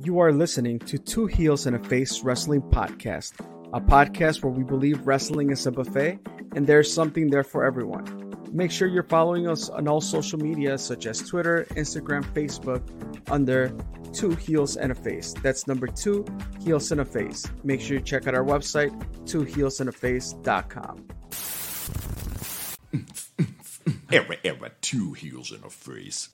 You are listening to Two Heels and a Face Wrestling Podcast, a podcast where we believe wrestling is a buffet and there's something there for everyone. Make sure you're following us on all social media such as Twitter, Instagram, Facebook under Two Heels and a Face. That's number two, Heels and a Face. Make sure you check out our website, twoheelsandaface.com. Era, era, two heels and a face.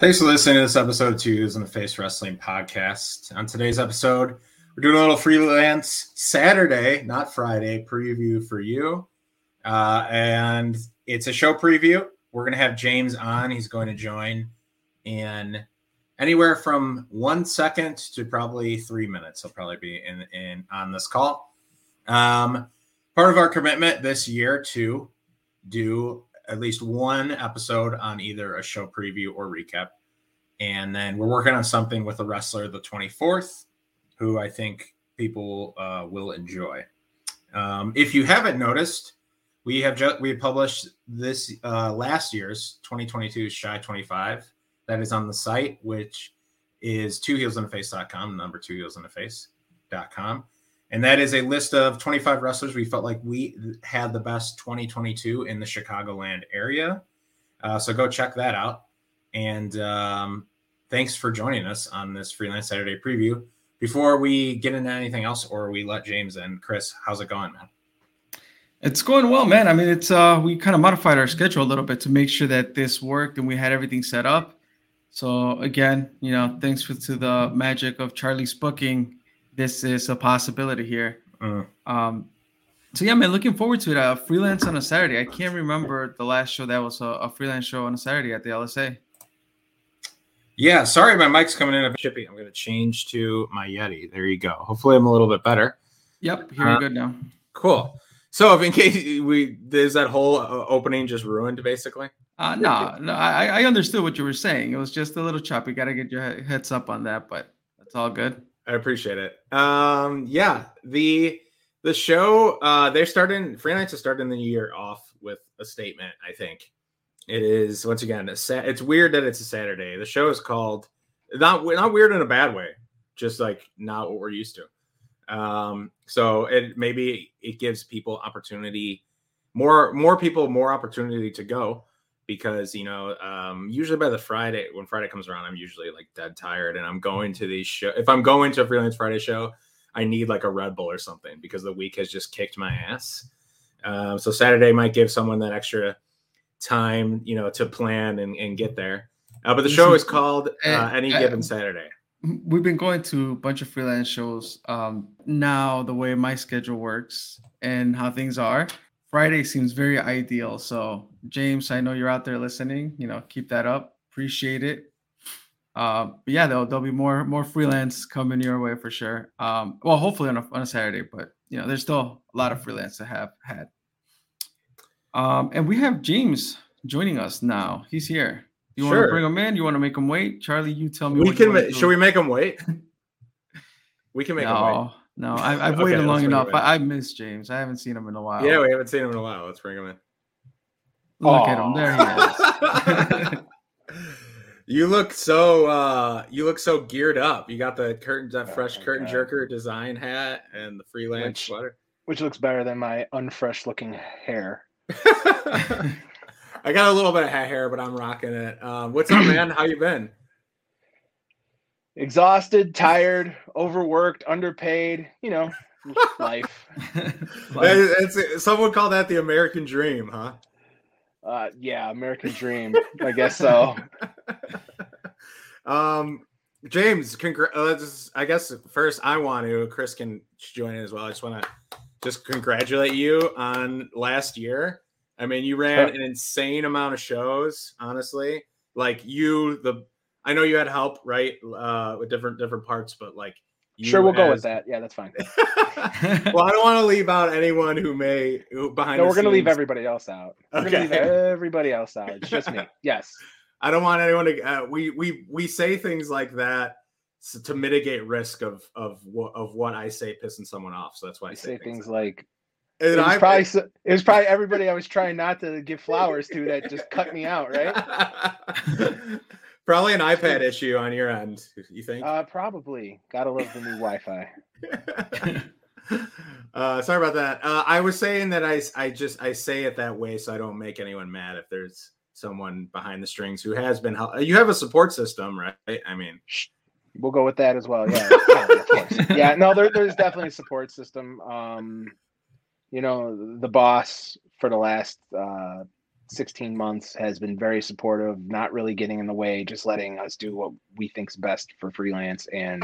Thanks for listening to this episode of Two Heels in the Face Wrestling Podcast. On today's episode, we're doing a little freelance Saturday, not Friday, preview for you. Uh, and it's a show preview. We're going to have James on. He's going to join in anywhere from one second to probably three minutes. He'll probably be in, in on this call. Um, part of our commitment this year to do at least one episode on either a show preview or recap. And then we're working on something with a wrestler the 24th, who I think people uh, will enjoy. Um, if you haven't noticed, we have just we published this uh, last year's 2022 Chi 25 that is on the site, which is two heels in the face.com, number two heels in the face.com. And that is a list of 25 wrestlers we felt like we had the best 2022 in the Chicagoland area. Uh, so go check that out. And um, thanks for joining us on this Freelance Saturday preview. Before we get into anything else, or we let James and Chris, how's it going, man? It's going well, man. I mean, it's uh, we kind of modified our schedule a little bit to make sure that this worked and we had everything set up. So again, you know, thanks for, to the magic of Charlie's booking this is a possibility here. Uh, Um, so yeah, man, looking forward to it. Uh, freelance on a Saturday. I can't remember the last show that was a, a freelance show on a Saturday at the LSA. yeah, sorry, my mic's coming in a bit chippy. I'm going to change to my Yeti. There you go. Hopefully, I'm a little bit better. Yep, here Uh, you're good now. Cool. So, if in case we is that whole uh, opening just ruined, basically. Uh, no, no, I, I understood what you were saying. It was just a little choppy. Got to get your heads up on that, but that's all good. I appreciate it. Um, yeah, the the show uh they're starting Free nights is starting the year off with a statement, I think. It is once again sa- it's weird that it's a Saturday. The show is called not not weird in a bad way, just like not what we're used to. Um, so it maybe it gives people opportunity, more more people more opportunity to go because you know um usually by the friday when friday comes around i'm usually like dead tired and i'm going to these show if i'm going to a freelance friday show i need like a red bull or something because the week has just kicked my ass um so saturday might give someone that extra time you know to plan and, and get there uh, but the show is called uh, any uh, given saturday We've been going to a bunch of freelance shows. Um, now the way my schedule works and how things are, Friday seems very ideal. So James, I know you're out there listening. You know, keep that up. Appreciate it. Uh, but yeah, there'll, there'll be more more freelance coming your way for sure. Um, well, hopefully on a, on a Saturday, but you know, there's still a lot of freelance to have had. Um, and we have James joining us now. He's here. You want to bring him in? You want to make him wait? Charlie, you tell me. we what can you ma- should we make him wait we can make him wait No, no, I, I've Okay, waited let's long enough. I, I miss James. I haven't seen him in a while. yeah we haven't seen him in a while let's bring him in look at him. There he is. you look so uh you look so geared up. You got the curtains that Oh fresh my curtain God. jerker design hat and the freelance Which- sweater. which looks better than my unfresh looking hair. I got a little bit of hat hair, but I'm rocking it. Um, what's up, man? How you been? Exhausted, tired, overworked, underpaid, you know, life. Like, It's, it's- someone call that the American dream, huh? Uh, yeah, American dream. I guess so. um, James, congr- uh, let's- I guess first I want to. Chris can join in as well. I just want to just congratulate you on last year. I mean, you ran an insane amount of shows. Honestly, like you, the I know you had help, right, uh, with different different parts, but like, you Sure, we'll go with that. Yeah, that's fine. well, I don't want to leave out anyone who may who behind. No, we're gonna leave everybody else out. We're gonna leave Okay. everybody else out. It's just me. Yes. I don't want anyone to. Uh, we we we say things like that to mitigate risk of of what of what I say pissing someone off. So that's why I I say, say things like And it was I- probably s- it was probably everybody I was trying not to give flowers to that just cut me out, right? Probably an iPad issue on your end. You think? Uh, probably. Gotta love the new Wi-Fi. uh, sorry about that. Uh, I was saying that I, I just I say it that way so I don't make anyone mad if there's someone behind the strings who has been. You have a support system, right? I mean, We'll go with that as well. Yeah, yeah, yeah. No, there, there's definitely a support system. Um, you know, the boss for the last uh, 16 months has been very supportive, not really getting in the way, just letting us do what we think's best for freelance. And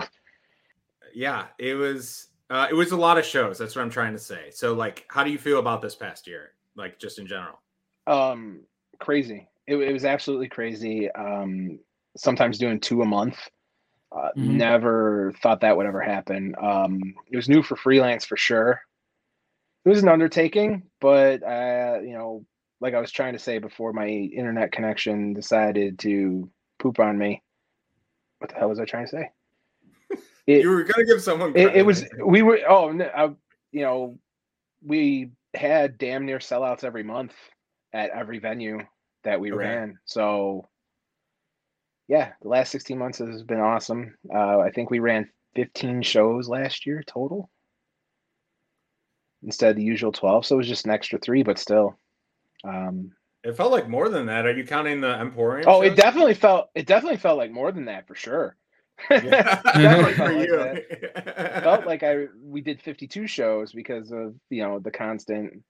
yeah, it was uh, it was a lot of shows. That's what I'm trying to say. So, like, how do you feel about this past year? Like, just in general. um, crazy. It, it was absolutely crazy. Um, sometimes doing two a month. Uh, Mhm. Never thought that would ever happen. Um, it was new for freelance for sure. It was an undertaking, but uh, you know, like I was trying to say before, my internet connection decided to poop on me. What the hell was I trying to say? It, you were gonna give someone. it, credit, it was we were oh I, you know we had damn near sellouts every month at every venue that we Okay. ran so yeah the last 16 months has been awesome uh, i think we ran 15 shows last year total instead of the usual 12 so it was just an extra three but still um, It felt like more than that. Are you counting the Emporium? oh it definitely felt it definitely felt like more than that for sure Yeah. Definitely felt like felt like I we did 52 shows because of you know the constant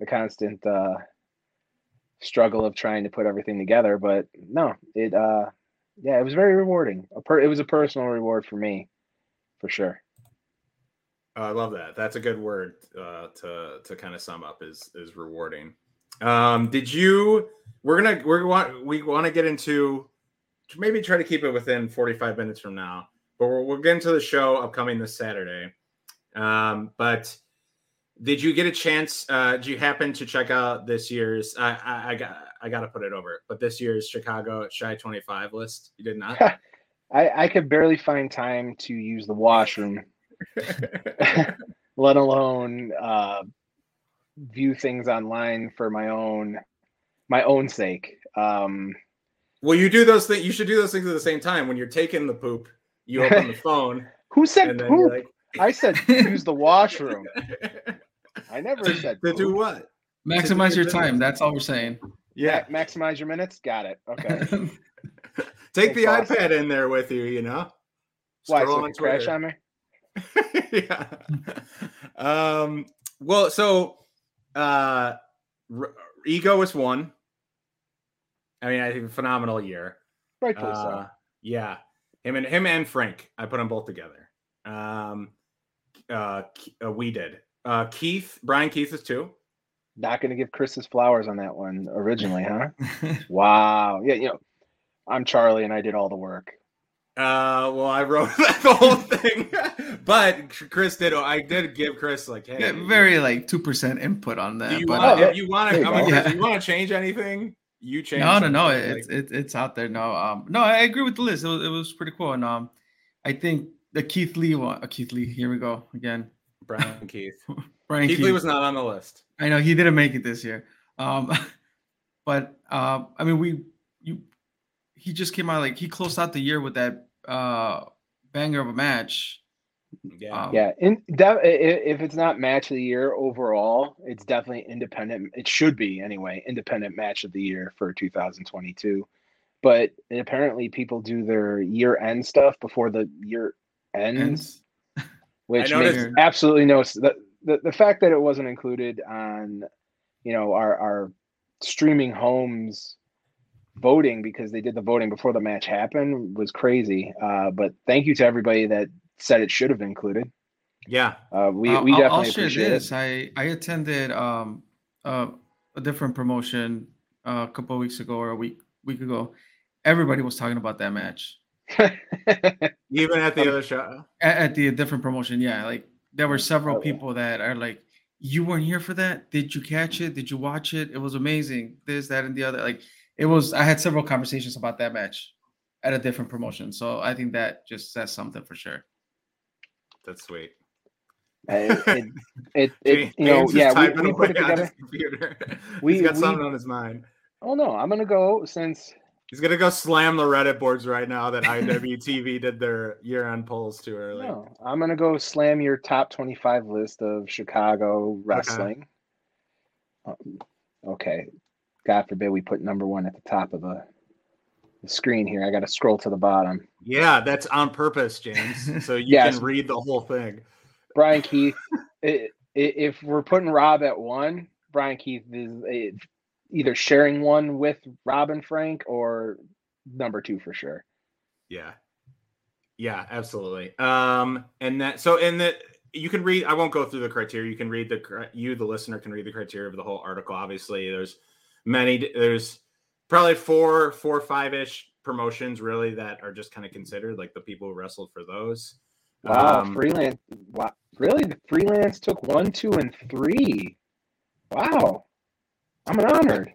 the constant uh struggle of trying to put everything together but no it uh yeah it was very rewarding a per- it was a personal reward for me for sure Oh, I love that. That's a good word uh, to to kind of sum up is is rewarding. Um, did you? We're gonna we're want we want to get into maybe try to keep it within forty five minutes from now, but we'll, we'll get into the show upcoming this Saturday. Um, but did you get a chance? Uh, did you happen to check out this year's? I I, I got I got to put it over, but this year's Chicago Chi twenty five list. You did not. i i could barely find time to use the washroom let alone uh view things online for my own my own sake um Well, you do those things. You should do those things at the same time. When you're taking the poop, you open the phone, who said poop like, i said use the washroom i never said to do what? Maximize your time. That's all we're saying. Yeah, Ma- maximize your minutes. Got it. Okay. take the Thanks, boss. iPad in there with you. You know, Why? Scroll So on crash on me? yeah. Um. Well, so, uh, R- ego was one. I mean, I think phenomenal year. Rightfully Uh, so. yeah, him and him and Frank. I put them both together. Um, uh, uh, we did. Uh, Keith, Brian Keith is two. Not going to give Chris his flowers on that one originally, huh? wow. Yeah. You know, I'm Charlie, and I did all the work. Uh, well, I wrote the whole thing, but Chris did. I did give Chris like, hey, Yeah, very like two percent input on that. you but want? uh, if you want to? you I'm Yeah. you want to change anything? You change. no, no, no. something, It's like- it, it's out there. No, um, no, I agree with the list. It was, it was pretty cool, and um, I think the Keith Lee one. Uh, Keith Lee. Here we go again. Brian Keith. Brian Keith Keith. Lee was not on the list. I know he didn't make it this year. Um, but uh, I mean, we you he just came out like he closed out the year with that uh banger of a match. Yeah. Um, Yeah. In that, i- i- if it's not match of the year overall, it's definitely independent. It should be anyway, independent match of the year for 2022. But apparently, people do their year end stuff before the year ends. and which noticed- makes absolutely no s- the, the the fact that it wasn't included on you know our our streaming homes voting because they did the voting before the match happened was crazy uh but thank you to everybody that said it should have been included Yeah. uh we, I'll- we I'll- definitely I'll share appreciate this. it I I attended um uh, a different promotion uh, a couple of weeks ago or a week week ago. Everybody was talking about that match Even at the other show. at, at the different promotion. Yeah, like there were several Oh. people that are like, "You weren't here for that? Did you catch it? Did you watch it? It was amazing. This, that, and the other." Like it was. I had several conversations about that match at a different promotion. So I think that just says something for sure. That's sweet. Uh, it, it, it, James you know yeah we, we put it away on his together. We- He's got we- something on his mind. oh no i'm gonna go since He's gonna go slam the Reddit boards right now that IWTV did their year-end polls too early. No, I'm gonna go slam your top 25 list of Chicago wrestling. Um, okay, God forbid we put number one at the top of the, the screen here. I got to scroll to the bottom. Yeah, that's on purpose, James. So you Yes. can read the whole thing. Brian Keith. i- i- if we're putting Rob at one, Brian Keith is eh, either sharing one with Rob and Frank or number two for sure. Yeah. Yeah, absolutely. Um, and that so and that you can read. I won't go through the criteria. You can read the you, the listener, can read the criteria of the whole article. Obviously, there's many. There's probably four, four, five ish promotions really that are just kind of considered like the people who wrestled for those. Wow, Um, freelance. Wow, really? The freelance took one, two, and three. Wow, I'm an honored.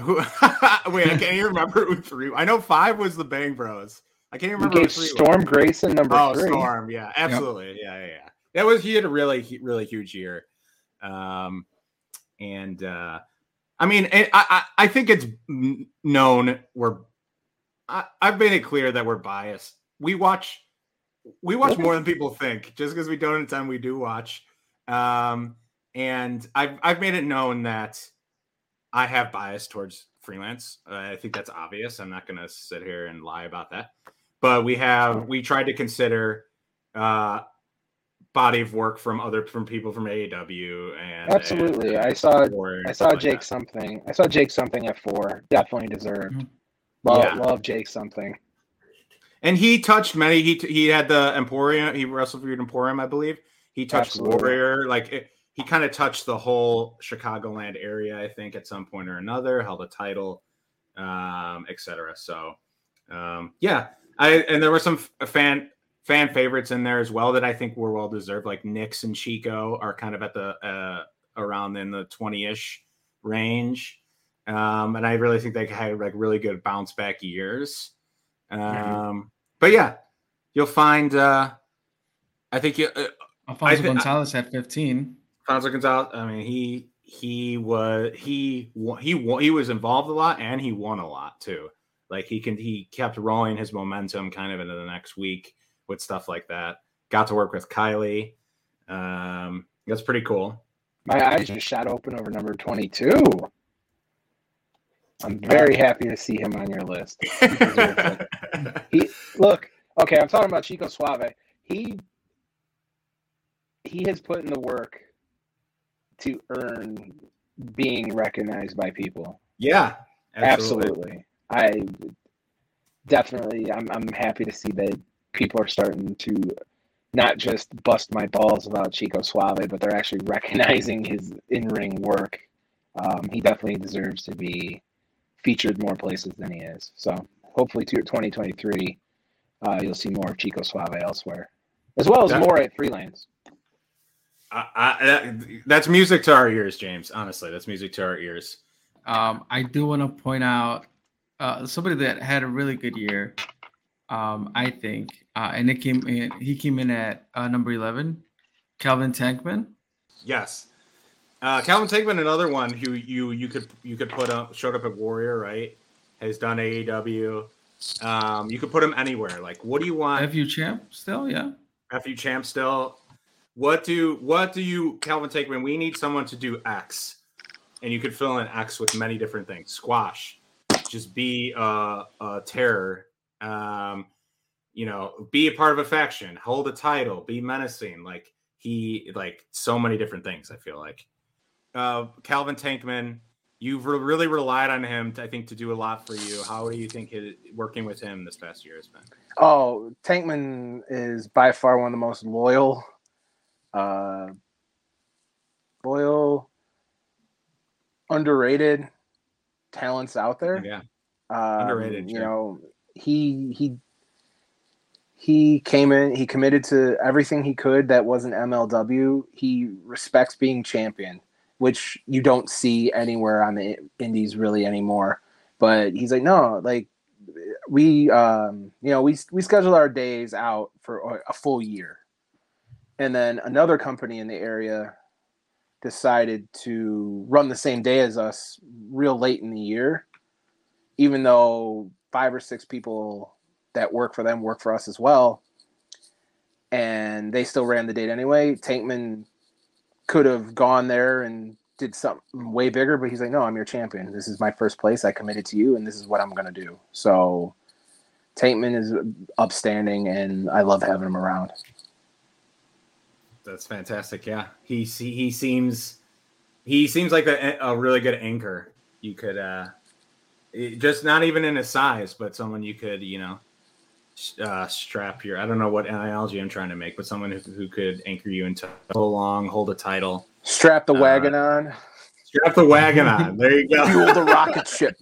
Who, wait, I can't even remember who three. I know five was the Bang Bros. I can't remember. gave three was. Storm Grayson number Oh, three. Storm. Yeah, absolutely. Yeah, yeah, yeah. That was he had a really, really huge year. Um, and uh, I mean, I, I, I think it's known we're. I, I've made it clear that we're biased. We watch, we watch more than people think. Just because we don't attend, we do watch. Um, and I've I've made it known that I have bias towards freelance. Uh, I think that's obvious. I'm not going to sit here and lie about that. But we have we tried to consider uh, body of work from other from people from AEW and Absolutely. and I saw I saw like Jake that. something. I saw Jake something at four. Definitely deserved. Mhm. Love, Yeah. love Jake something. And he touched many. He he had the Emporium. He wrestled for Emporium, I believe. He touched Absolutely. Warrior. Like it, he kind of touched the whole Chicagoland area. I think at some point or another held a title, um, etc. So, um, yeah. I and there were some f- fan fan favorites in there as well that I think were well deserved. Like Nix and Chico are kind of at the uh, around in the twenty ish range. Um, and I really think they had like really good bounce back years. Um, but yeah, you'll find. Uh, I think you, uh, Alfonso I- Gonzalez at 15. Fonzo Gonzalez. I mean, he he was he he he was involved a lot and he won a lot too. Like he can he kept rolling his momentum kind of into the next week with stuff like that. Got to work with Kylie. Um, that's pretty cool. My eyes just shot open over number 22. I'm very happy to see him on your list. He look, okay, I'm talking about Chico Suave. He he has put in the work to earn being recognized by people. yeah, Absolutely. I definitely I'm I'm happy to see that people are starting to not just bust my balls about Chico Suave, but they're actually recognizing his in-ring work. Um, he definitely deserves to be featured more places than he is. So hopefully, to 2023, uh, you'll see more of Chico Suave elsewhere, as well as Yeah. more at freelance. I, I, that, that's music to our ears, James. Honestly, that's music to our ears. Um, I do want to point out uh, somebody that had a really good year. Um, I think, uh, and it came in. He came in at uh, number eleven, Calvin Tankman. Yes. Uh, Calvin Tankman, another one who you you could you could put up showed up at Warrior, right? Has done AEW. Um, you could put him anywhere. Like, what do you want? FU champ still, yeah. FU champ still. What do what do you Calvin Tankman? We need someone to do X, and you could fill in X with many different things. Squash, just be a, a terror. Um, you know, be a part of a faction, hold a title, be menacing. Like he like so many different things. I feel like uh, Calvin Tankman. You've re- really relied on him, to, I think, to do a lot for you. How do you think his, working with him this past year has been? Oh, Tankman is by far one of the most loyal, uh, loyal, underrated talents out there. Yeah, Um, Underrated, You sure. know, he he he came in. He committed to everything he could that wasn't MLW. He respects being champion, which you don't see anywhere on the indies really anymore. But he's like, no, like we, um, you know, we we schedule our days out for a full year, and then another company in the area decided to run the same day as us real late in the year even though five or six people that work for them work for us as well, and they still ran the date anyway. Tankman could have gone there and did something way bigger, but he's like, no, I'm your champion. This is my first place. I committed to you, and this is what I'm going to do. So Tankman is upstanding, and I love having him around. That's fantastic. Yeah, he he seems he seems like a, a really good anchor. You could uh, just not even in his size, but someone you could you know uh, strap your. I don't know what analogy I'm trying to make, but someone who, who could anchor you into so long, hold a title, strap the uh, wagon on, strap the wagon on. There you go. Fuel the rocket ship,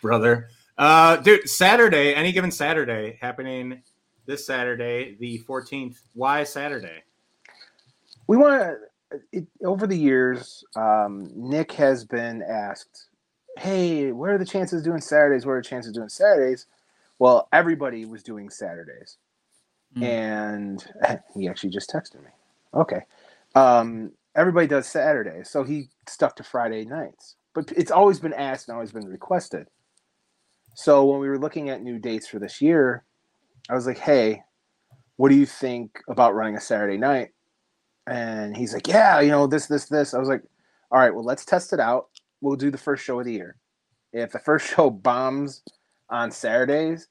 brother. Uh, dude, Saturday, any given Saturday, happening this Saturday, the 14th. Why Saturday? We want to, over the years, um, Nick has been asked, hey, what are the chances doing Saturdays? What are the chances doing Saturdays? Well, everybody was doing Saturdays. Mm. And he actually just texted me. Okay. Um, everybody does Saturdays. So he stuck to Friday nights. But it's always been asked and always been requested. So when we were looking at new dates for this year, I was like, hey, what do you think about running a Saturday night? And he's like, yeah, you know, this, this, this. I was like, all right, well, let's test it out. We'll do the first show of the year. If the first show bombs on Saturdays,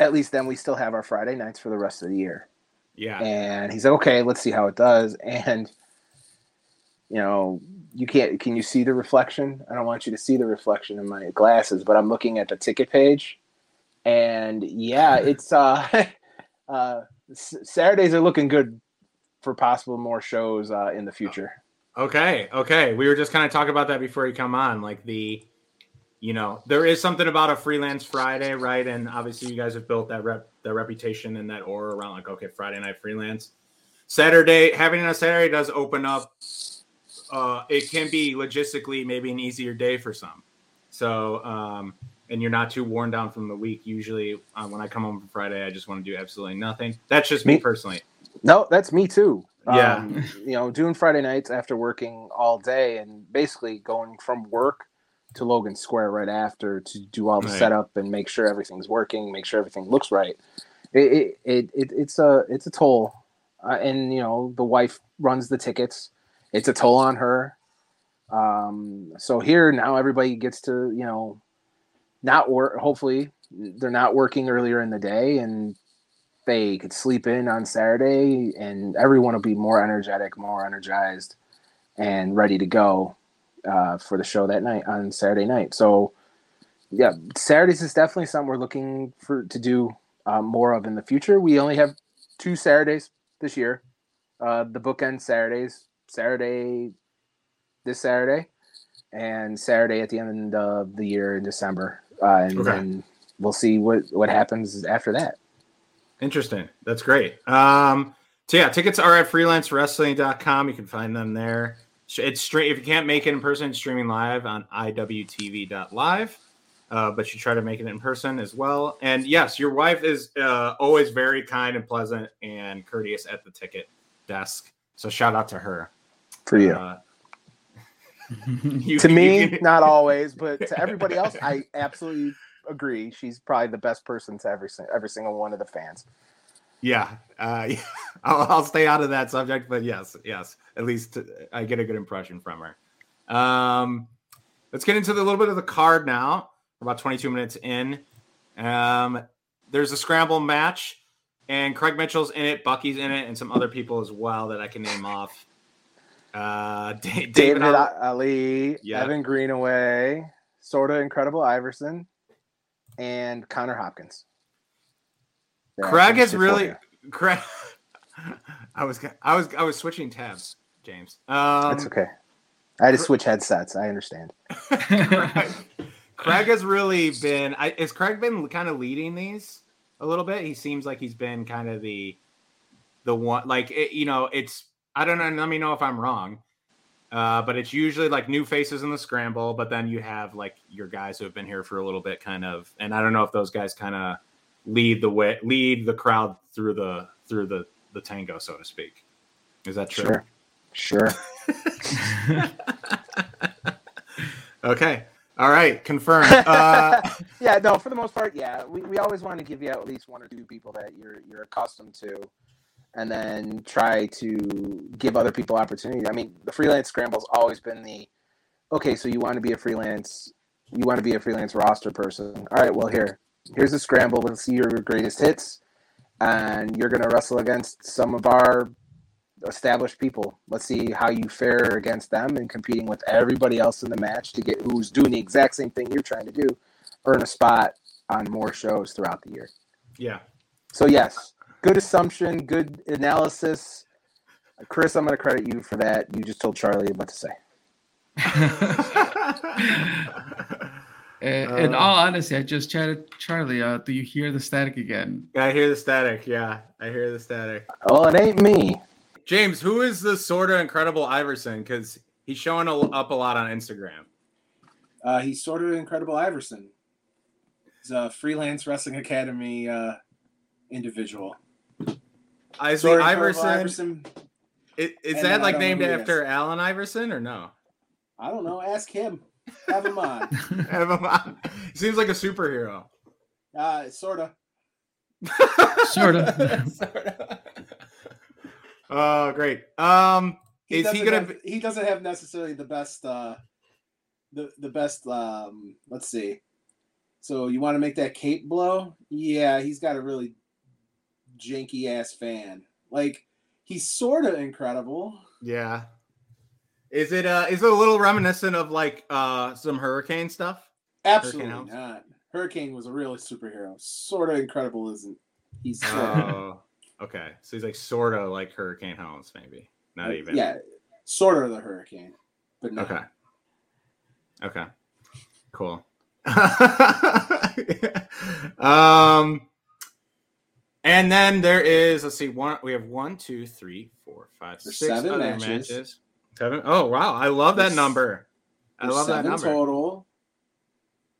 at least then we still have our Friday nights for the rest of the year. Yeah. And he's like, okay, let's see how it does. And, you know, you can't, can you see the reflection? I don't want you to see the reflection in my glasses, but I'm looking at the ticket page and yeah, it's uh, uh, Saturdays are looking good for possible more shows uh, in the future. Okay, okay. We were just kind of talking about that before you come on, like the, you know, there is something about a freelance Friday, right? And obviously, you guys have built that rep, that reputation and that aura around like, okay, Friday night freelance. Saturday, having a Saturday does open up. Uh, it can be logistically maybe an easier day for some. So, um, and you're not too worn down from the week. Usually, uh, when I come home from Friday, I just want to do absolutely nothing. That's just me, me personally. No, that's me too. Yeah, um, you know, doing Friday nights after working all day and basically going from work to Logan Square right after to do all the right. setup and make sure everything's working, make sure everything looks right. It it, it, it's a it's a toll, uh, and you know the wife runs the tickets. It's a toll on her. Um, so here now everybody gets to you know not work. Hopefully, they're not working earlier in the day, and they could sleep in on Saturday, and everyone will be more energetic, more energized, and ready to go uh, for the show that night on Saturday night. So, yeah, Saturdays is definitely something we're looking for to do uh, more of in the future. We only have two Saturdays this year. Uh, the bookend Saturdays, Saturday, this Saturday, and Saturday at the end of the year in December uh, and okay. then we'll see what what happens after that. Interesting. That's great. Um, so yeah, tickets are at freelancewrestling.com. You can find them there. It's straight. If you can't make it in person, streaming live on iwtv.live. Uh, but you try to make it in person as well. And yes, your wife is uh, always very kind and pleasant and courteous at the ticket desk. So shout out to her. For you. Uh, you, to me, can... not always, but to everybody else, I absolutely agree. She's probably the best person to every every single one of the fans. Yeah, uh, I'll, I'll, stay out of that subject, but yes, yes, at least I get a good impression from her. Um, let's get into the, a little bit of the card now. We're about 22 minutes in. Um, there's a scramble match, and Craig Mitchell's in it, Bucky's in it, and some other people as well that I can name off. Uh, David, David Ali, yeah. Evan Greenaway, sort of incredible Iverson, and Connor Hopkins. Yeah, Craig has really Craig. I was I was I was switching tabs, James. Um, That's okay. I had to switch headsets. I understand. Craig, Craig has really been. I, has Craig been kind of leading these a little bit? He seems like he's been kind of the the one. Like it, you know, it's I don't know. Let me know if I'm wrong. Uh, but it's usually like new faces in the scramble, but then you have like your guys who have been here for a little bit, kind of. And I don't know if those guys kind of lead the way, lead the crowd through the through the the tango, so to speak. Is that true? Sure. Sure. okay. All right, confirmed. Uh, yeah, no, for the most part, yeah. We, we always want to give you at least one or two people that you're you're accustomed to, and then try to give other people opportunity. I mean, the freelance scramble's always been the okay. So you want to be a freelance, you want to be a freelance roster person. All right, well here, here's the scramble. Let's see your greatest hits, and you're gonna wrestle against some of our established people. Let's see how you fare against them and competing with everybody else in the match to get who's doing the exact same thing you're trying to do, earn a spot on more shows throughout the year. yeah. So yes, good assumption, good analysis. Chris, I'm going to credit you for that. You just told Charlie what to say. in, in all honesty, I just chatted Charlie. Uh, do you hear the static again? I hear the static. Yeah, I hear the static. Oh, it ain't me. James, who is the sort of incredible Iverson? Because he's showing a, up a lot on Instagram. Uh, he's sort of incredible Iverson. He's a freelance wrestling academy uh, individual. I see Sort of Iverson. Iverson. i- Is, And that like named after Allen Iverson or no? I don't know. Ask him. Have him on. Have him on. Seems like a superhero. Uh, sort of. Sorta. Sorta. Oh, great. Um, is he gonna? Have, he doesn't have necessarily the best. Uh, the the best. Um, let's see. So you want to make that cape blow? Yeah, he's got a really janky ass fan. Like he's sort of incredible. Yeah. Is it? Uh, is it a little reminiscent of like uh some hurricane stuff? Absolutely House? not. Hurricane was a real superhero. Sort of incredible, isn't? He's Oh, okay. So he's like sort of like Hurricane Helms, maybe. Not even. Yeah, sort of the hurricane, but no. Okay. Okay. Cool. um and then there is let's see one we have one two three four five There's six seven other matches. matches. Seven. Oh wow, I love that number. I There's love that seven number. total.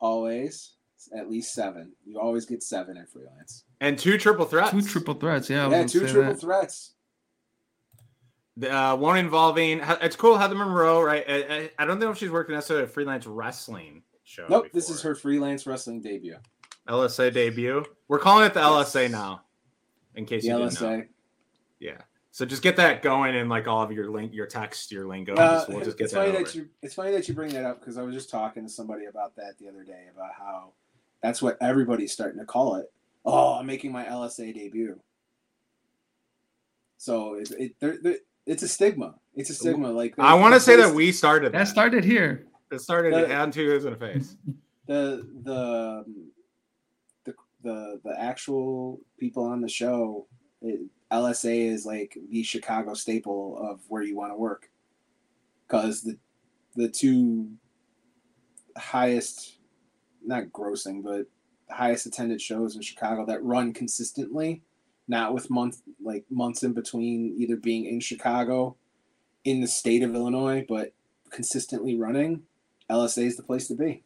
Always at least seven. You always get seven at freelance. And two triple threats. Two triple threats. Yeah, yeah, two triple that. threats. Uh, one involving it's cool Heather Monroe, right? I, I, I don't know if she's working necessarily a freelance wrestling show. Nope, this is her freelance wrestling debut. LSA debut. We're calling it the LSA now, in case The you didn't know. LSA. Yeah. So just get that going in like all of your link, your text, your lingo. Uh, just, we'll just get it's that funny over. that you it's funny that you bring that up because I was just talking to somebody about that the other day about how that's what everybody's starting to call it. Oh, I'm making my LSA debut. So it, it there, there, it's a stigma. It's a stigma. Like I want to say that we started that. That started here. it started The- on two years in a face. the the um, the the the actual people on the show. It, LSA is like the Chicago staple of where you want to work, because the the two highest, not grossing, but highest attended shows in Chicago that run consistently, not with month like months in between either being in Chicago, in the state of Illinois, but consistently running. LSA is the place to be.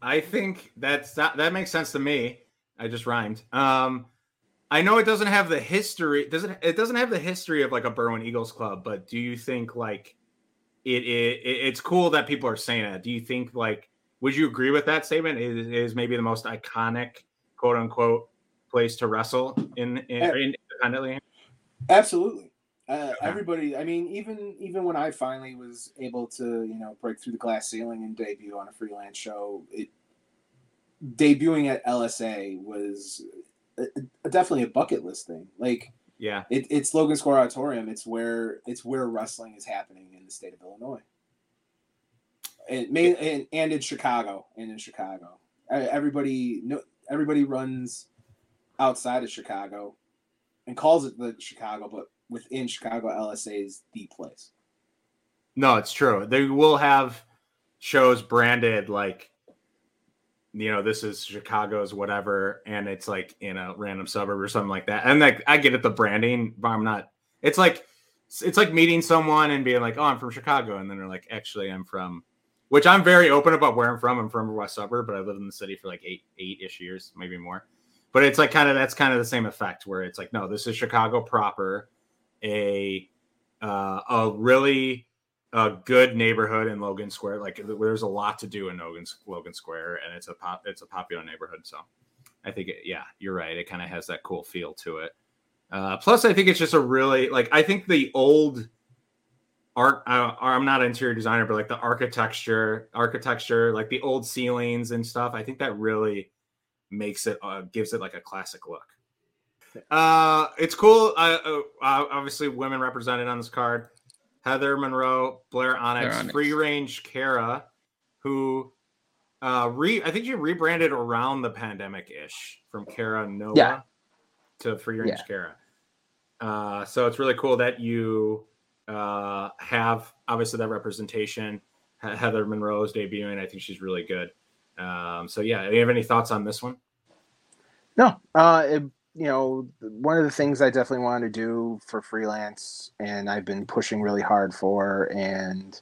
I think that's that, that makes sense to me. I just rhymed. Um, I know it doesn't have the history. Doesn't it doesn't have the history of like a Berwyn Eagles club? But do you think like it, it, it it's cool that people are saying it? Do you think like would you agree with that statement? Is is maybe the most iconic quote unquote place to wrestle in, in, independently? Absolutely. Uh, everybody. I mean, even even when I finally was able to, you know, break through the glass ceiling and debut on a freelance show, it debuting at LSA was definitely a bucket list thing. Like Yeah, it, it's Logan Square Auditorium. It's where it's where wrestling is happening in the state of Illinois, and main, and, and in Chicago and in Chicago. Everybody no everybody runs outside of Chicago and calls it the Chicago, but within Chicago, LSA is the place. No, it's true. They will have shows branded like, you know, this is Chicago's whatever, and it's like in a random suburb or something like that. And like, I get it, the branding, but I'm not. It's like, it's like meeting someone and being like, "Oh, I'm from Chicago," and then they're like, "Actually, I'm from," which I'm very open about where I'm from. I'm from a West Suburb, but I lived in the city for like eight, eight ish years, maybe more. But it's like kind of that's kind of the same effect where it's like, no, this is Chicago proper, a uh, a really a good neighborhood in Logan Square. Like there's a lot to do in Logan Logan Square, and it's a pop it's a popular neighborhood. So I think it, yeah, you're right. It kind of has that cool feel to it. Uh, plus, I think it's just a really like I think the old art. Uh, I'm not an interior designer, but like the architecture, architecture, like the old ceilings and stuff. I think that really makes it uh, gives it like a classic look. Uh, it's cool. Uh, uh, obviously, women represented on this card. Heather Monroe, Blair Onyx, Blair Onyx. Free Range Kara, who uh re I think she rebranded around the pandemic ish from Kara Noia yeah. to Free Range yeah. Kara. Uh, so it's really cool that you uh, have obviously that representation. Heather Monroe is debuting. I think she's really good. Um, so yeah, do you have any thoughts on this one? No, uh, it, you know, one of the things I definitely wanted to do for freelance, and I've been pushing really hard for, and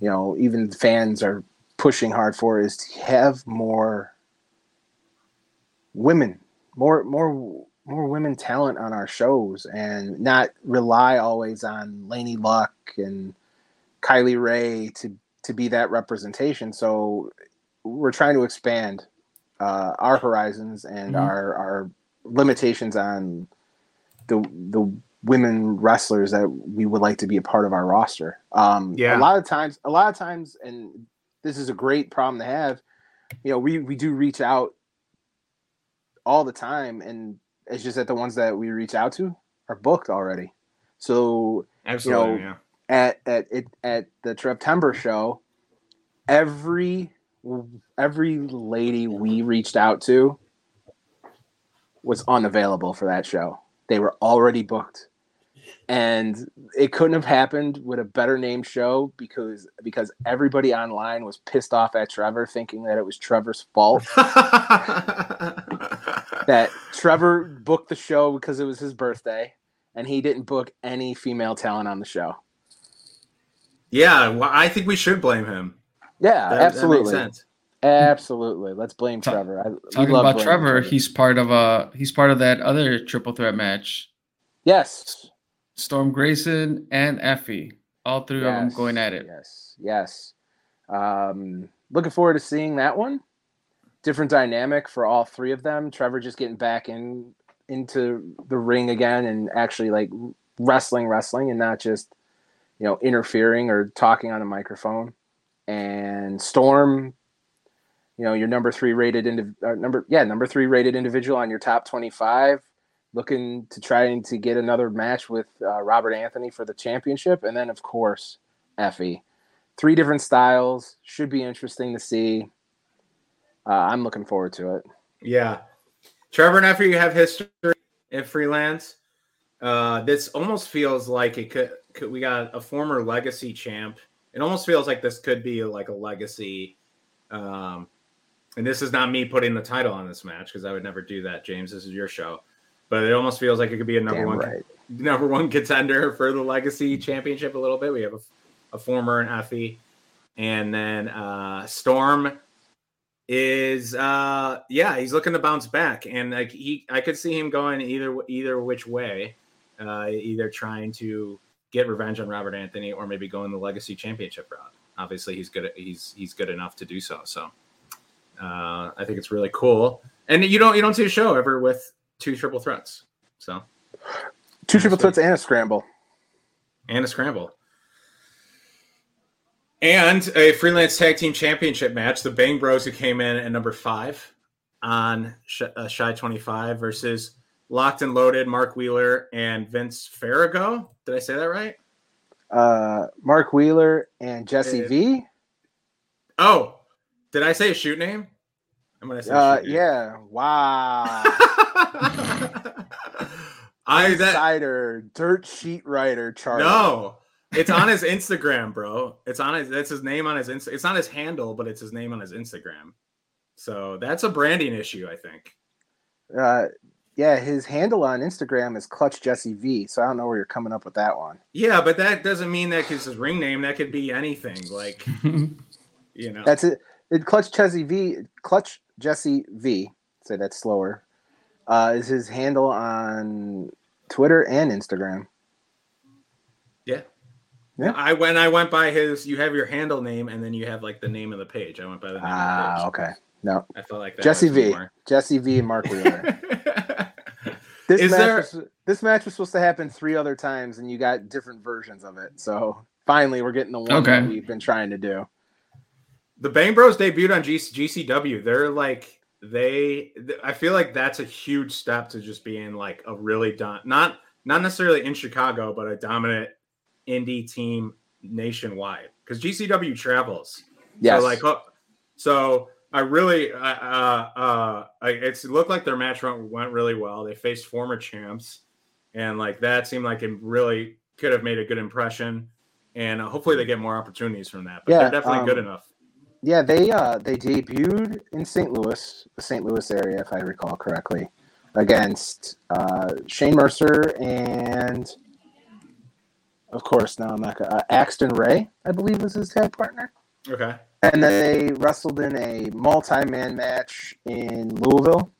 you know, even fans are pushing hard for, is to have more women, more more more women talent on our shows and not rely always on Laynie Luck and Kylie Rae to to be that representation. So we're trying to expand uh, our horizons and mm-hmm. our our limitations on the the women wrestlers that we would like to be a part of our roster. Um, yeah, a lot of times, a lot of times, and this is a great problem to have. You know, we we do reach out all the time, and it's just that the ones that we reach out to are booked already. So Absolutely, you know, yeah. at at it at the September show, every every lady we reached out to was unavailable for that show. They were already booked. And it couldn't have happened with a better named show because because everybody online was pissed off at Trevor thinking that it was Trevor's fault. that Trevor booked the show because it was his birthday and he didn't book any female talent on the show. Yeah, well, I think we should blame him. Yeah, that, absolutely. That absolutely. Let's blame Trevor. I, Talking about Trevor, Trevor, he's part of a he's part of that other triple threat match. Yes. Storm Grayson and Effy, all three yes. of them going at it. Yes, yes. Um, looking forward to seeing that one different dynamic for all three of them. Trevor just getting back in into the ring again and actually like wrestling, wrestling, and not just you know interfering or talking on a microphone. And Storm, you know, your number three rated into uh, number yeah number three rated individual on your top twenty five. Looking to trying to get another match with uh, Robert Anthony for the championship, and then of course Effy Three different styles should be interesting to see uh, I'm looking forward to it. Yeah, Trevor and Effy you have history in freelance. Uh, this almost feels like it could, could. We got a former legacy champ. It almost feels like this could be like a legacy. Um, and this is not me putting the title on this match because I would never do that, James. This is your show, but it almost feels like it could be a number Damn one right. number one contender for the legacy championship. A little bit. We have a, a former and Effy, and then uh, Storm is uh yeah he's looking to bounce back and like he i could see him going either either which way uh either trying to get revenge on robert anthony or maybe going the legacy championship route obviously he's good he's he's good enough to do so so uh i think it's really cool and you don't you don't see a show ever with two triple threats so two triple threats and a scramble and a scramble and a freelance tag team championship match. The Bang Bros who came in at number five on uh, Chi 25 versus Locked and Loaded, Mark Wheeler and Vince Farrago. Did I say that right? Uh, Mark Wheeler and Jesse V. Oh, did I say a shoot name? I'm gonna say. Uh, yeah. Wow. I that Insider, dirt sheet writer Charlie. No, it's on his Instagram, bro. It's on his. That's his name on his. Insta- it's not his handle, but it's his name on his Instagram. So that's a branding issue, I think. Uh, yeah, his handle on Instagram is Clutch Jesse V. So I don't know where you're coming up with that one. Yeah, but that doesn't mean that because his ring name. That could be anything. Like, you know, that's it. It. Clutch Jesse V. Clutch Jesse V. Say that slower. Uh, is his handle on Twitter and Instagram. Yeah, Yeah. I when I went by his, you have your handle name and then you have like the name of the page. I went by the name Ah, of the page. okay. No, I felt like that Jesse V, more- Jesse V, and Mark Wheeler. This Is match there- was, this match was supposed to happen three other times, and you got different versions of it. So finally, we're getting the one Okay. that we've been trying to do. The Bang Bros debuted on G- GCW. They're like they. th- I feel like that's a huge step to just being like a really done not not necessarily in Chicago, but a dominant indie team nationwide because GCW travels. Yes, So like, oh, so I really, uh, uh, I- it's it looked like their match went, went really well. They faced former champs, and like that seemed like it really could have made a good impression. And uh, hopefully they get more opportunities from that. But Yeah, they're definitely good um, enough. Yeah, they uh they debuted in St. Louis, the St. Louis area, if I recall correctly, against uh, Shane Mercer and, of course, now I'm not gonna, uh, Axton Ray, I believe was his tag partner. Okay. And then they wrestled in a multi-man match in Louisville.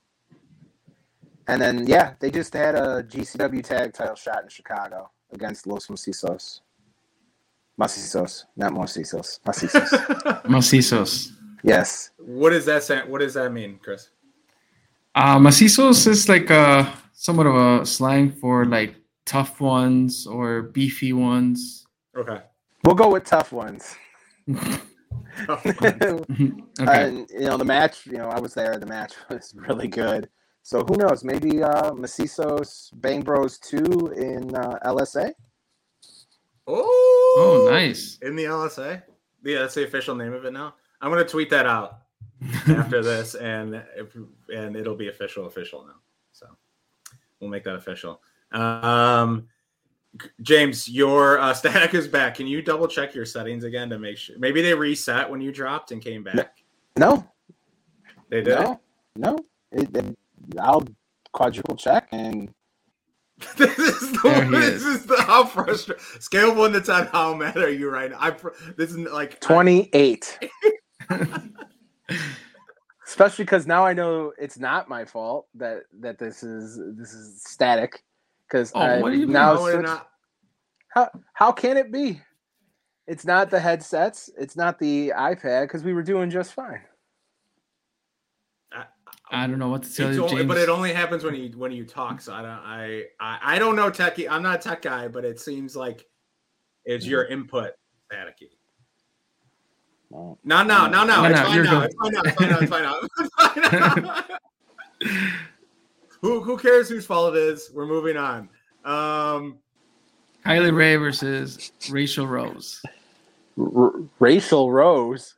And then yeah, they just had a GCW tag title shot in Chicago against Los Macizos. Macisos, not Macisos. Macisos. Macizos. yes. what does that say? What does that mean, Chris? Uh, macizos is like a somewhat of a slang for like tough ones or beefy ones. Okay. We'll go with tough ones. okay. And you know, the match, you know, I was there, the match was really good. So who knows? Maybe uh Macizos Bang Bros 2 in uh, LSA? Oh, oh, nice. In the LSA. Yeah, that's the official name of it now. I'm gonna tweet that out after this, and if, and it'll be official, official now. So we'll make that official. Um, James, your uh, static is back. Can you double check your settings again to make sure? Maybe they reset when you dropped and came back. No, They did. no, no. It, it- I'll quadruple check and this is the There he this is. is the how frustrated. Scale of one to ten. How mad are you right now? I pr- this is like 28. Especially because now I know it's not my fault that that this is this is static. Because Oh, I what do you mean? now how, we're not- how how can it be? It's not the headsets. It's not the iPad because we were doing just fine. I don't know what to tell It's you, only, but it only happens when you when you talk. So I don't I I, I don't know techie. I'm not a tech guy, but it seems like it's your input staticky. Well, No, no, no, no. No, It's no, fine now. It's fine now. It's fine now. It's fine now. It's fine now. who who cares whose fault it is? We're moving on. Um, Kylie Rae versus Rachel Rose. R- Rachel Rose.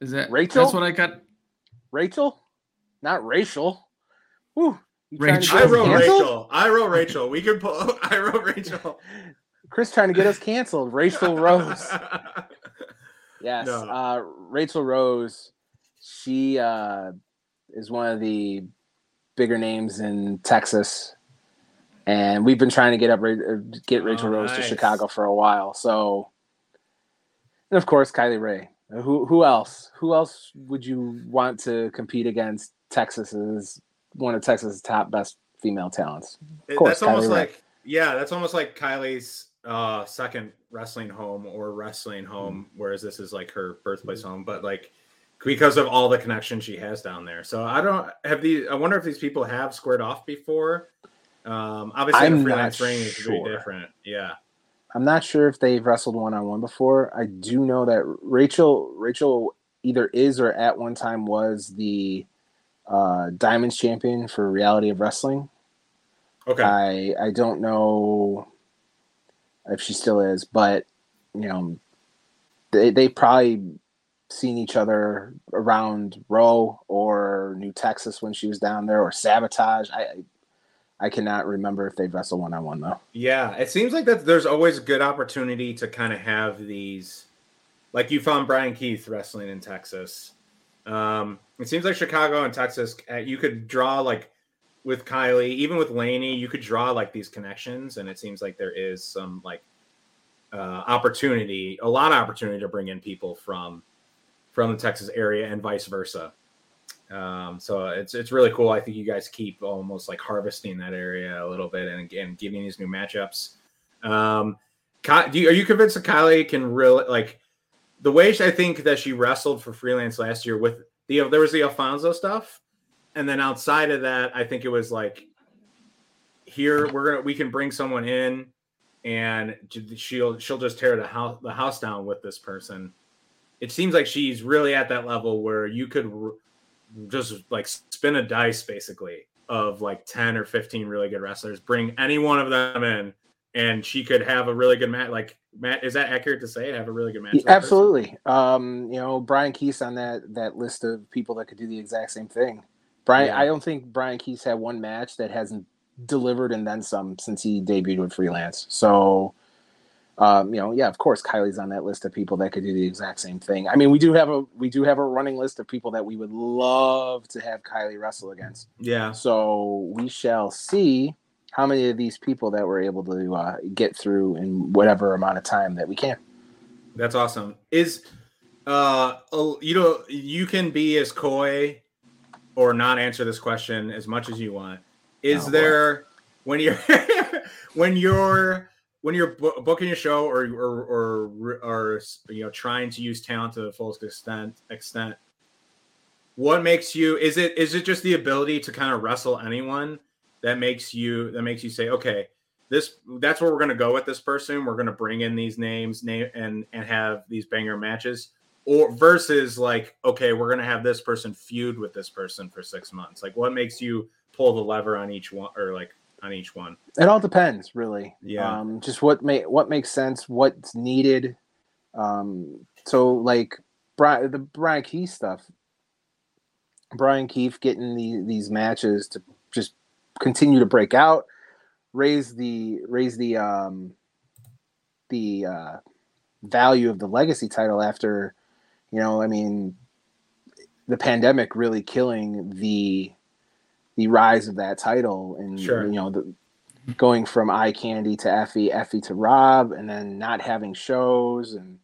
Is that Rachel? That's what I got. Rachel? Not Rachel. Whew. You trying to Rachel. I us wrote canceled? Rachel. I wrote Rachel. We could pull. I wrote Rachel. Chris trying to get us canceled. Rachel Rose. Yes. No. Uh, Rachel Rose, she uh, is one of the bigger names in Texas, and we've been trying to get up uh, get Rachel Oh, Rose to. Chicago for a while. So, and of course, Kylie Rae. Who who else? Who else would you want to compete against? Texas is one of Texas's top best female talents. It- course, that's almost Kylie Rae. like yeah, that's almost like Kylie's uh second wrestling home or wrestling home, whereas this is like her birthplace Mm-hmm. home, but like because of all the connections she has down there. So I don't have these. I wonder if these people have squared off before. Um, obviously, I'm the freelance ring is different. Yeah. I'm not sure if they've wrestled one on one before. I do know that Rachel Rachel either is or at one time was the uh, Diamonds champion for Reality of Wrestling. Okay. I I don't know if she still is, but you know they they probably seen each other around Row or New Texas when she was down there or Sabotage. I I cannot remember if they've wrestled one on one though. Yeah, it seems like that there's always a good opportunity to kind of have these, like you found Brian Keith wrestling in Texas. Um, it seems like Chicago and Texas, uh, you could draw like with Kylie, even with Laynie, you could draw like these connections, and it seems like there is some like uh, opportunity, a lot of opportunity to bring in people from from the Texas area and vice versa. Um, so it's it's really cool. I think you guys keep almost like harvesting that area a little bit and, and giving these new matchups. Um, Ky- you, are you convinced that Kylie can really like the way I think that she wrestled for freelance last year with the there was the Alfonso stuff, and then outside of that, I think it was like here we're gonna we can bring someone in and she'll she'll just tear the house the house down with this person. It seems like she's really at that level where you could r- just like spin a dice basically of like 10 or 15 really good wrestlers, bring any one of them in, and she could have a really good match. Like Matt, is that accurate to say? Have a really good match. Yeah, with that person? Absolutely. Um, you know, Brian Keith on that that list of people that could do the exact same thing. Brian, Yeah. I don't think Brian Keith had one match that hasn't delivered and then some since he debuted with freelance. So, um, you know, yeah, of course, Kylie's on that list of people that could do the exact same thing. I mean, we do have a we do have a running list of people that we would love to have Kylie wrestle against. Yeah. So we shall see how many of these people that we're able to uh, get through in whatever amount of time that we can. That's awesome. Is uh you know you can be as coy or not answer this question as much as you want. Is Oh, boy. there when you're when you're when you're booking a show or or or or you know trying to use talent to the fullest extent extent what makes you is it is it just the ability to kind of wrestle anyone that makes you that makes you say okay this that's where we're going to go with this person we're going to bring in these names name and and have these banger matches or versus like okay we're going to have this person feud with this person for six months like what makes you pull the lever on each one or like on each one It all depends, really. Yeah. Um, just what may what makes sense, what's needed. Um, so like Brian, the Brian Keith stuff. Brian Keith getting the, these matches to just continue to break out, raise the raise the um, the uh, value of the legacy title after, you know, I mean, the pandemic really killing the the rise of that title and Sure. you know the going from eye candy to Effy, Effy to Rob, and then not having shows and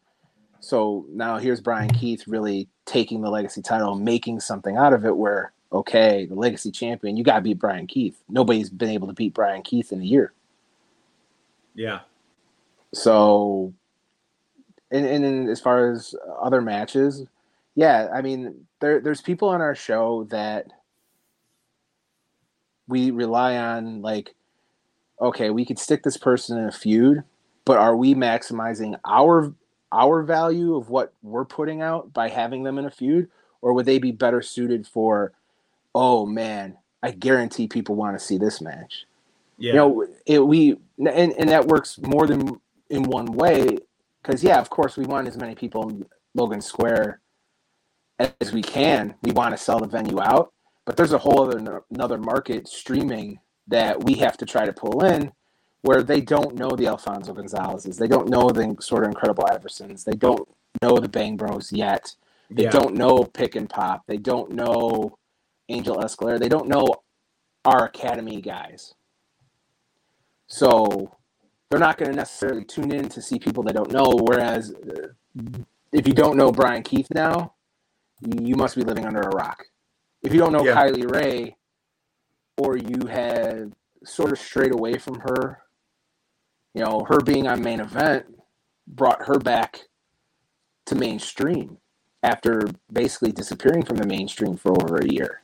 so now here's Brian Keith really taking the legacy title, making something out of it where okay, the legacy champion, you gotta beat Brian Keith. Nobody's been able to beat Brian Keith in a year. yeah So, and, and then as far as other matches, yeah, I mean, there there's people on our show that we rely on. Like, okay, we could stick this person in a feud, but are we maximizing our our value of what we're putting out by having them in a feud, or would they be better suited for? Oh man, I guarantee people want to see this match. Yeah. you know it, we and, and that works more than in one way because yeah of course we want as many people in logan square as we can. We want to sell the venue out but there's a whole other another market streaming that we have to try to pull in where they don't know the alfonso gonzalez's. They don't know the sort of incredible iversons. They don't know the bang bros yet. They yeah. don't know pick and pop. They don't know angel escalator they don't know our academy guys so they're not going to necessarily tune in to see people they don't know. Whereas uh, if you don't know Brian Keith now, you must be living under a rock. If you don't know Yeah. Kylie Rae, or you have sort of strayed away from her, you know, her being on main event brought her back to mainstream after basically disappearing from the mainstream for over a year.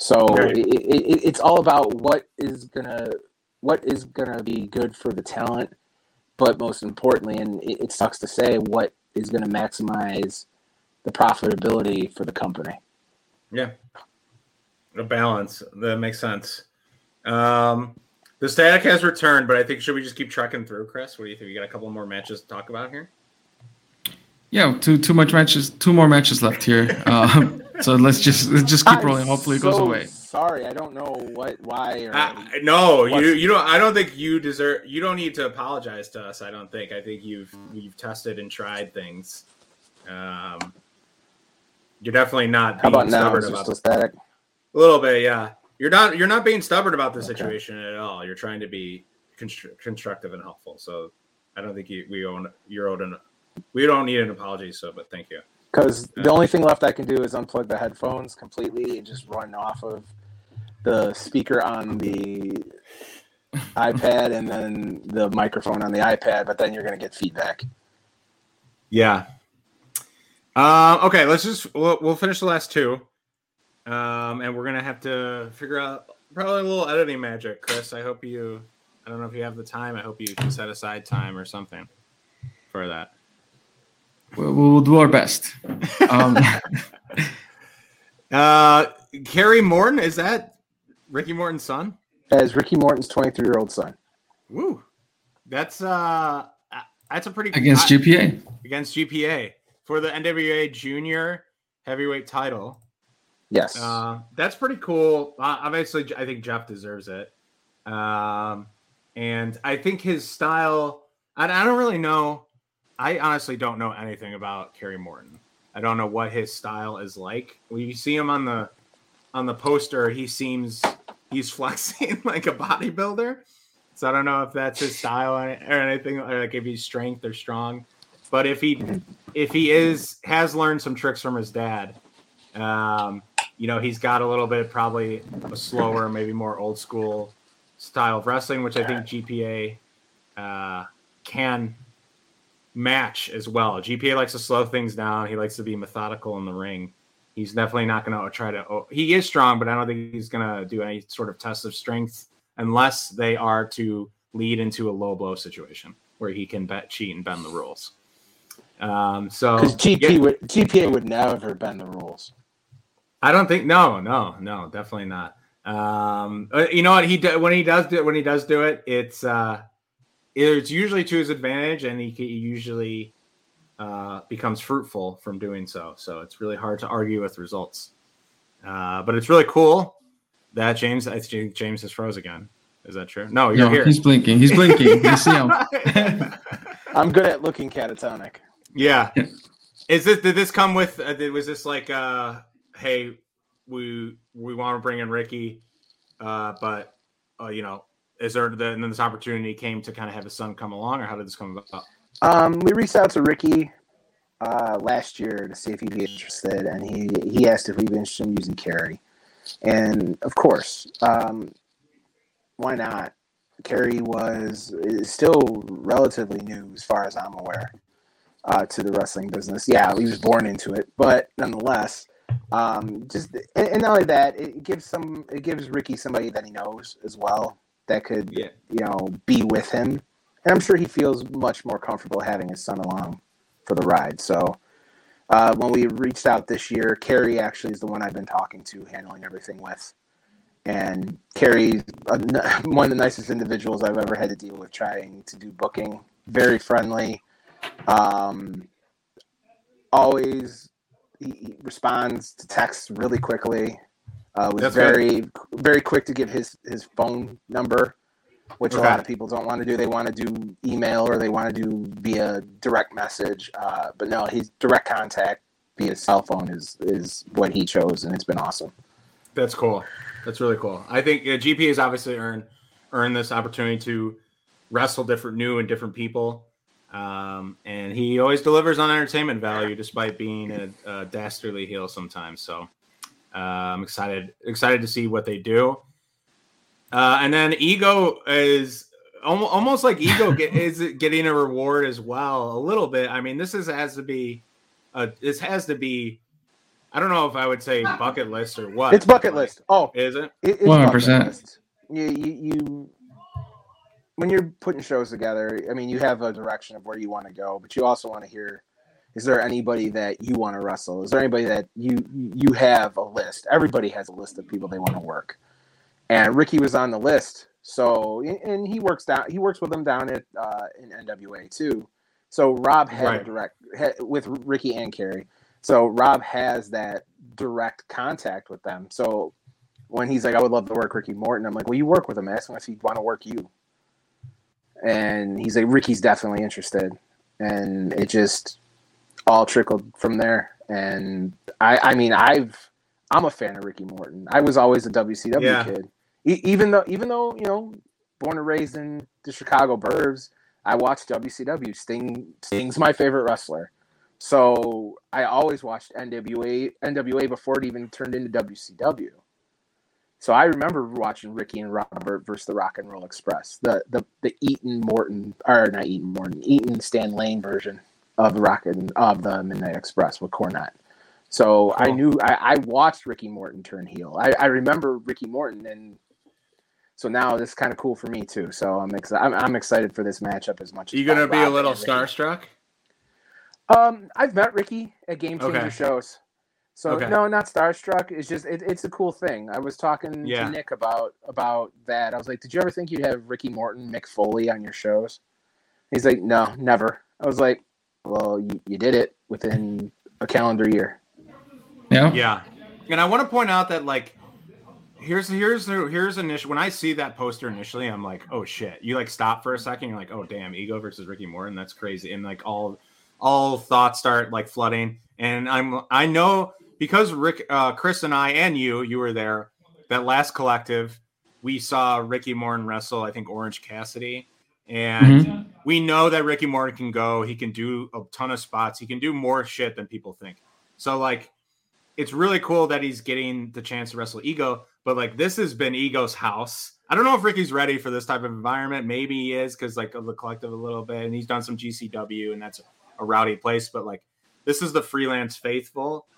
So Right. it, it, it's all about what is gonna what is gonna be good for the talent, but most importantly, and it, it sucks to say, what is gonna maximize the profitability for the company. Yeah. A balance. That makes sense. Um the static has returned, but I think should we just keep trucking through, Chris? What do you think? We got a couple more matches to talk about here? Yeah, too too much matches, two more matches left here. Um, so let's just let's just keep I'm rolling. Hopefully, it goes so away. Sorry, I don't know what, why, or Uh, no, you you don't. I don't think you deserve. You don't need to apologize to us. I don't think. I think you've you've tested and tried things. Um, you're definitely not how about now? stubborn Is about still static? a little bit. Yeah, you're not. You're not being stubborn about the situation at all. You're trying to be constru- constructive and helpful. So I don't think you we own you're owed an. We don't need an apology. So, but thank you. Because the only thing left I can do is unplug the headphones completely and just run off of the speaker on the iPad and then the microphone on the iPad, but then you're going to get feedback. Yeah. Um, okay, let's just we'll, we'll finish the last two, um, and we're gonna have to figure out probably a little editing magic. Chris, I hope you. I don't know if you have the time. I hope you can set aside time or something for that. We'll, we'll do our best. Um, Uh, Kerry Morton is that Ricky Morton's son? As Ricky Morton's 23 year old son. Woo, that's uh, that's a pretty against I- GPA. against GPA for the NWA Junior Heavyweight title. Yes. Uh, that's pretty cool. Uh, obviously, I think Jeff deserves it. Um, and I think his style, I, I don't really know. I honestly don't know anything about Kerry Morton. I don't know what his style is like. When you see him on the on the poster, he seems he's flexing like a bodybuilder. So I don't know if that's his style or anything, or like if he's strength or strong. But if he if he is has learned some tricks from his dad, um, you know, he's got a little bit probably a slower, maybe more old school style of wrestling, which I think GPA uh, can match as well. GPA likes to slow things down. He likes to be methodical in the ring. He's definitely not going to try to. Oh, he is strong, but I don't think he's going to do any sort of test of strength unless they are to lead into a low blow situation where he can bet, cheat, and bend the rules. Um, so Because GP yeah. would, GPA would never bend the rules. I don't think no, no, no, definitely not. Um, uh, you know what he do, when he does do when he does do it, it's uh, it's usually to his advantage, and he, he usually uh, becomes fruitful from doing so. So it's really hard to argue with results. Uh, but it's really cool that James. I think James has froze again. Is that true? No, you're No, here. he's blinking. He's blinking. You see him. I'm good at looking catatonic. Yeah. Is this did this come with uh, did, was this like uh hey we we want to bring in Ricky uh but uh you know is there the, and then this opportunity came to kind of have his son come along or how did this come about? Um, we reached out to Ricky uh, last year to see if he'd be interested, and he he asked if we'd be interested in using Kerry, and of course, um, why not? Kerry was still relatively new, as far as I'm aware, uh, to the wrestling business. Yeah, he was born into it, but nonetheless, um, just and, and not only that, it gives some it gives Ricky somebody that he knows as well that could Yeah. you know be with him and I'm sure he feels much more comfortable having his son along for the ride. So uh, when we reached out this year, Kerry actually is the one I've been talking to, handling everything with. And Kerry's a one of the nicest individuals I've ever had to deal with trying to do booking. Very friendly. Um, always he, he responds to texts really quickly. Uh, was That's good. very very quick to give his his phone number which a lot of people don't want to do. They want to do email or they want to do via direct message. Uh, but no, he's direct contact via cell phone is is what he chose, and it's been awesome. That's cool. That's really cool. I think uh, GP has obviously earned earned this opportunity to wrestle different new and different people. Um, and he always delivers on entertainment value despite being a, a dastardly heel sometimes. So uh, I'm excited excited to see what they do. Uh, and then Ego is almost, almost like Ego get, is getting a reward as well, a little bit. I mean, this is has to be, uh, this has to be. I don't know if I would say bucket list or what. It's bucket like, list. Oh, Is it? it, 100%. bucket list. You, you you when you're putting shows together, I mean, you have a direction of where you want to go, but you also want to hear. Is there anybody that you want to wrestle? Is there anybody that you you have a list? Everybody has a list of people they want to work, and Ricky was on the list. So and he works down. He works with them down at uh, in NWA too. So Rob had Right. a direct had, with Ricky and Kerry. So Rob has that direct contact with them. So when he's like, "I would love to work Ricky Morton," I'm like, "Well, you work with him. Ask him if he'd want to work you." And he's like, "Ricky's definitely interested," and it just all trickled from there. And I, I mean, I've I'm a fan of Ricky Morton. I was always a WCW Yeah. kid, e- even though even though you know, born and raised in the Chicago Burbs, I watched WCW. Sting Sting's my favorite wrestler. So I always watched NWA NWA before it even turned into WCW. So I remember watching Ricky and Robert versus the Rock and Roll Express, the the the Eaton Morton or not Eaton Morton, Eaton Stan Lane version of the Rock and of the Midnight Express with Cornette. So I knew I, I watched Ricky Morton turn heel. I, I remember Ricky Morton, and so now this is kind of cool for me too. So I'm excited. I'm, I'm excited for this matchup as much. Are as you gonna be a little starstruck? Um, I've met Ricky at Game Changer Okay. shows. So Okay. no, not starstruck. It's just it, it's a cool thing. I was talking Yeah. to Nick about about that. I was like, "Did you ever think you'd have Ricky Morton, Mick Foley on your shows?" He's like, "No, never." I was like, "Well, you, you did it within a calendar year." Yeah. Yeah, and I want to point out that like, here's here's here's initial. When I see that poster initially, I'm like, oh shit. You like stop for a second. You're like, oh damn, Ego versus Ricky Morton. That's crazy. And like all all thoughts start like flooding. And I'm I know because Rick, uh, Chris, and I and you, you were there. That last collective, we saw Ricky Morton wrestle. I think Orange Cassidy. And we know that Ricky Morton can go. He can do a ton of spots. He can do more shit than people think. So like it's really cool that he's getting the chance to wrestle Ego, but like this has been Ego's house. I don't know if Ricky's ready for this type of environment. Maybe he is because like of the collective a little bit, and he's done some GCW, and that's a rowdy place. But like this is the freelance faithful,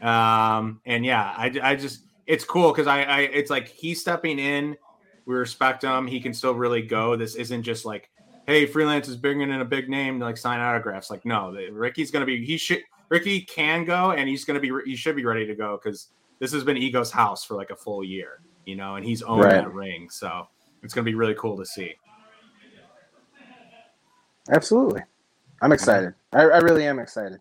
um, and yeah, I, I just it's cool because I, I it's like he's stepping in. We respect him. He can still really go. This isn't just like, hey, freelance is bringing in a big name to like sign autographs. Like no, Ricky's gonna be he should Ricky can go and he's going to be he should be ready to go because this has been Ego's house for like a full year, you know, and he's owned Right. that ring, so it's going to be really cool to see. Absolutely, I'm excited. I, I really am excited.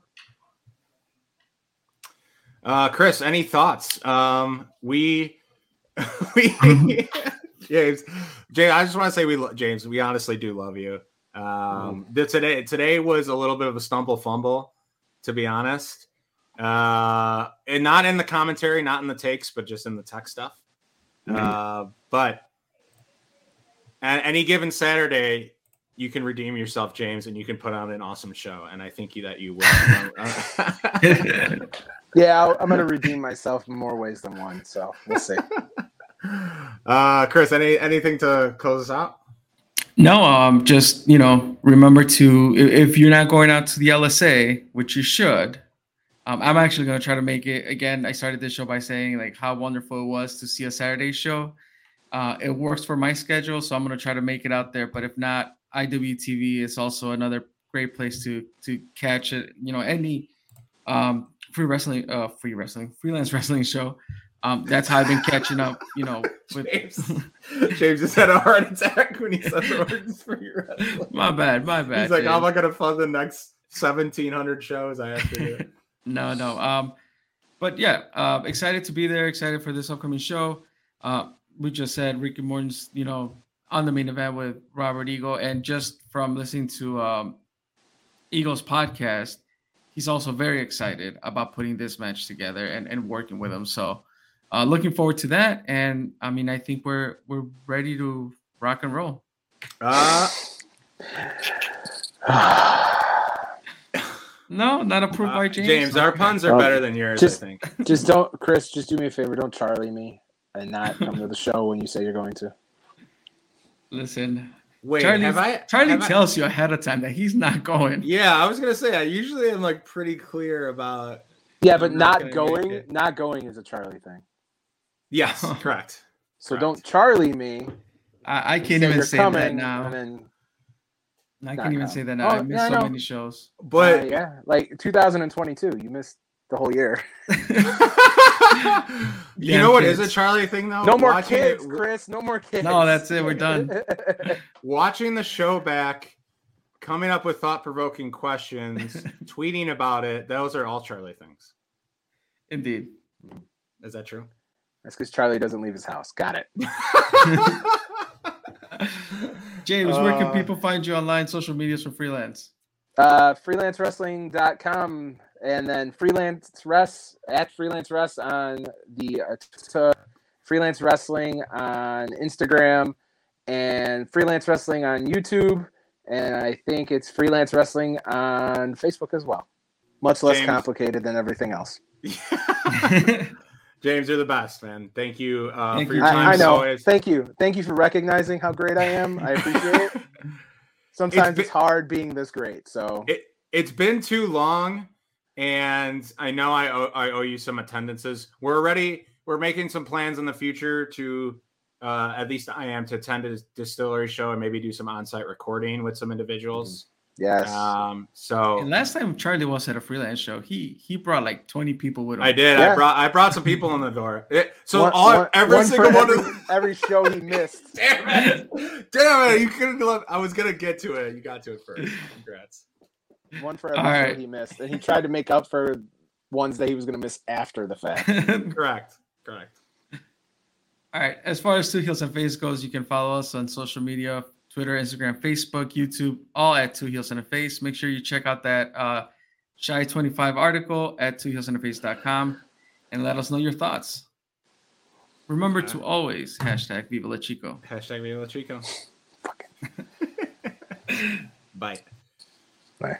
Uh, Chris, any thoughts? Um, we we James, James, I just want to say we lo- James, we honestly do love you. Um, the, today today was a little bit of a stumble fumble, to be honest. Uh, and not in the commentary, not in the takes, but just in the tech stuff. Uh, but at any given Saturday, you can redeem yourself, James, and you can put on an awesome show. And I think you, that you will. Yeah, I'll, I'm going to redeem myself in more ways than one. So we'll see. uh, Chris, any anything to close us out? No, um, just you know, remember to if you're not going out to the LSA, which you should. Um, I'm actually going to try to make it again. I started this show by saying like how wonderful it was to see a Saturday show. Uh, it works for my schedule, so I'm going to try to make it out there. But if not, IWTV is also another great place to to catch it. You know, any um, free wrestling, uh, free wrestling, freelance wrestling show. Um, that's how I've been catching up. You know, with James, James just had a heart attack when he said the words for your wrestling. my bad, my bad. He's like, how am. I going to fund the next 1,700 shows I have to do? No, no. Um, but yeah, uh, excited to be there. Excited for this upcoming show. Uh, we just said Ricky Morton's, you know, on the main event with Robert Eagle, and just from listening to um, Eagle's podcast, he's also very excited about putting this match together and, and working with him. So, uh, looking forward to that. And I mean, I think we're we're ready to rock and roll. Uh, No, not approved by uh, James. James, our puns are better than yours, just- I think. just don't, Chris. Just do me a favor. Don't Charlie me and not come to the show when you say you're going to. Listen, Wait, Charlie, have I? Charlie have I- tells you ahead of time that he's not going. yeah, I was gonna say I usually am like pretty clear about. Yeah, but I'm not not, gonna make going, it. not going is a Charlie thing. Yes, correct. So Correct. don't Charlie me. I, I can't even say that now. And then, I can't even now. say that now. Oh, I missed yeah, so know. many shows. But uh, yeah, like 2022, you missed the whole year. you Damn know what is a. Charlie thing though? No more Watching kids, it- Chris. No more kids. No, that's it, we're done. watching the show back, coming up with thought provoking questions, tweeting about it. Those are all Charlie things. Indeed. Is that true? That's because Charlie doesn't leave his house. Got it. James, where can Uh, people find you online, social medias for freelance? Uh, freelancewrestling.com and then freelance rest at freelance rest on the uh, freelance wrestling on Instagram and freelance wrestling on YouTube. And I think it's freelance wrestling on Facebook as well. Much less James. complicated than everything else. James, you're the best, man. Thank you uh, Thank for you. your time. I, I know. always. Thank you. Thank you for recognizing how great I am. I appreciate it. Sometimes been- it's hard being this great. So It it's been too long, and I know I owe, I owe you some attendances. We're already we're making some plans in the future to uh, at least I am to attend a distillery show and maybe do some on-site recording with some individuals. Yes. Um, so And last time Charlie was at a freelance show, he he brought like 20 people with him. I did. Yeah. I brought I brought some people in the door. It- so One- all one- every one single one every, of every show he missed. Damn it! Damn it! You couldn't. Let, I was gonna get to it. You got to it first. Congrats. One for every All show right. he missed, and he tried to make up for ones that he was going to miss after the fact. Correct. Correct. All right. As far as Two Heels and Face goes, you can follow us on social media Twitter, Instagram, Facebook, YouTube, all at Two Heels and a Face. Make sure you check out that uh, Chi 25 article at twoheelsandaface.com and let us know your thoughts. Remember to always hashtag Viva La Chico. Hashtag Viva La Chico. Bye. Bye.